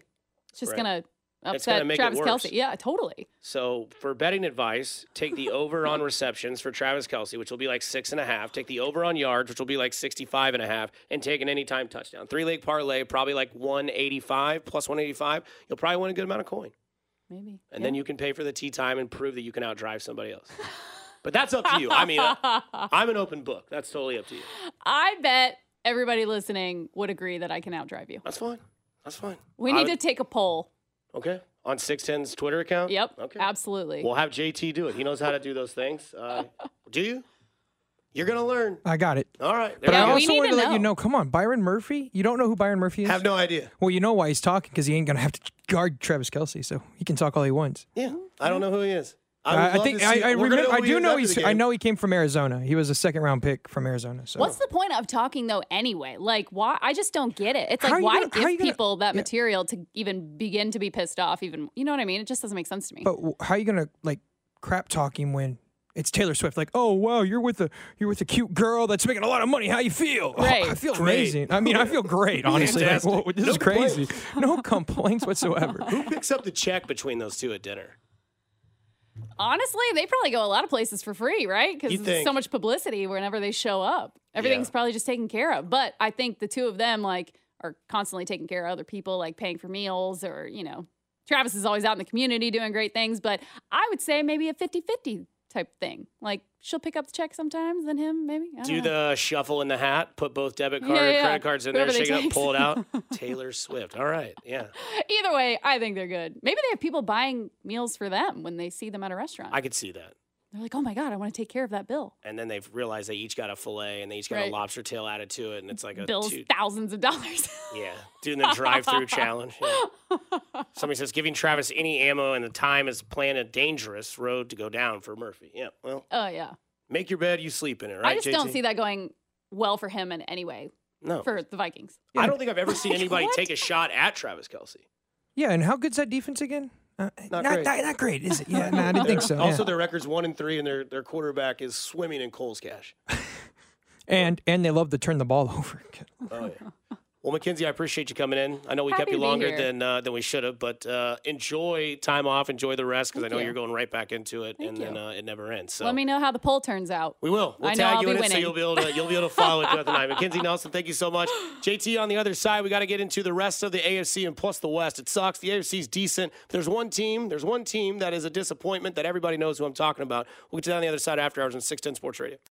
E: It's just
B: Right.
E: going to
B: It's gonna
E: upset Travis
B: worse.
E: Kelce. Yeah, totally.
B: So for betting advice, take the over on receptions for Travis Kelce, which will be like six and a half. Take the over on yards, which will be like 65 and a half, and take an anytime touchdown. Three leg parlay, probably like 185 plus 185. You'll probably win a good amount of coin.
E: Maybe.
B: And then you can pay for the tee time and prove that you can outdrive somebody else. but that's up to you. I mean, I'm an open book. That's totally up to you.
E: I bet everybody listening would agree that I can outdrive you.
B: That's fine. That's fine.
E: We
B: I
E: need
B: would-
E: to take a poll.
B: Okay. On 610's Twitter account?
E: Yep.
B: Okay.
E: Absolutely.
B: We'll have JT do it. He knows how to do those things. Uh, do you? You're going to learn.
C: I got it.
B: All right.
C: But I
B: go.
C: also
E: need
C: wanted
E: to
C: to let you
E: know.
C: know. Come on, Byron Murphy. You don't know who Byron Murphy is?
B: have no idea.
C: Well, you know why he's talking because he ain't gonna have to guard Travis Kelce, so he can talk all he wants.
B: Yeah. I don't know who he is. I,
C: I, I think I, I, remember, I do know he's. I know he came from Arizona. He was a second round pick from Arizona. So
E: What's the point of talking though anyway? Like why I just don't get it. It's like why
C: gonna- how are
E: give
C: gonna-
E: people that
C: yeah.
E: material to even begin to be pissed off even you know what I mean? It just doesn't make sense to me.
C: But w- how are you gonna like crap talk him when it's Taylor Swift? Like, oh wow, you're with a you're with a cute girl that's making a lot of money. How you feel? Oh, I feel
B: Great.
C: amazing. I mean, I feel great. Honestly, like,
B: Fantastic.
C: whoa, this
B: No
C: is crazy. No complaints whatsoever.
B: Who picks up the check between those two at dinner?
E: Honestly, they probably go a lot of places for free, right? Because
B: You
E: there's so much publicity whenever they show up. Everything's
B: Yeah.
E: probably just taken care of. But I think the two of them like are constantly taking care of other people, like paying for meals or, you know, Travis is always out in the community doing great things. But I would say maybe a 50 50 type thing. Like she'll pick up the check sometimes, then him, maybe. I don't
B: Do
E: know.
B: the shuffle in the hat, put both debit card
E: Yeah,
B: and
E: yeah,
B: credit
E: yeah.
B: cards in
E: Whoever
B: there, shake it up, pull it out. Taylor Swift. All right. Yeah.
E: Either way, I think they're good. Maybe they have people buying meals for them when they see them at a restaurant.
B: I could see that.
E: They're like, oh my god, I want to take care of that bill.
B: And then they've realized they each got a fillet and they each got
E: Right.
B: a lobster tail added to it, and it's like a
E: Bills
B: two,
E: thousands of dollars.
B: yeah, doing the drive-through challenge. yeah. Somebody says giving Travis any ammo and the time is playing a dangerous road to go down for Murphy. Yeah, well,
E: oh yeah.
B: make your bed, you sleep in it, right?
E: I just don't see that going well for him in any way
B: No,
E: for the Vikings.
B: I don't think I've ever seen anybody
E: what?
B: take a shot at Travis Kelce.
C: Yeah, and how good's that defense again? Uh,
B: Not
C: not,
B: great.
C: Not, not great, is it? Yeah, no, I didn't think so.
B: Also,
C: yeah.
B: their record's one and three, and their their quarterback is swimming in Cole's cash.
C: and and they love to turn the ball over.
B: Oh yeah. Well, Mackenzie, I appreciate you coming in. I know we kept you longer than uh, than we should have, but uh, enjoy time off, enjoy the rest, because I know
E: you.
B: you're going right back into it,
E: Thank
B: and then uh, it never ends. So
E: Let me know how the poll turns out.
B: we will. We'll
E: I know
B: tag
E: I'll
B: you
E: be
B: in it, so
E: winning.
B: you'll be able to you'll be able to follow it throughout the night. Mackenzie Nelson, thank you so much. JT on the other side, we got to get into the rest of the AFC and plus the West. It sucks. The AFC is decent. There's one team. There's one team that is a disappointment that everybody knows who I'm talking about. We'll get to that on the other side after hours on 610 Sports Radio.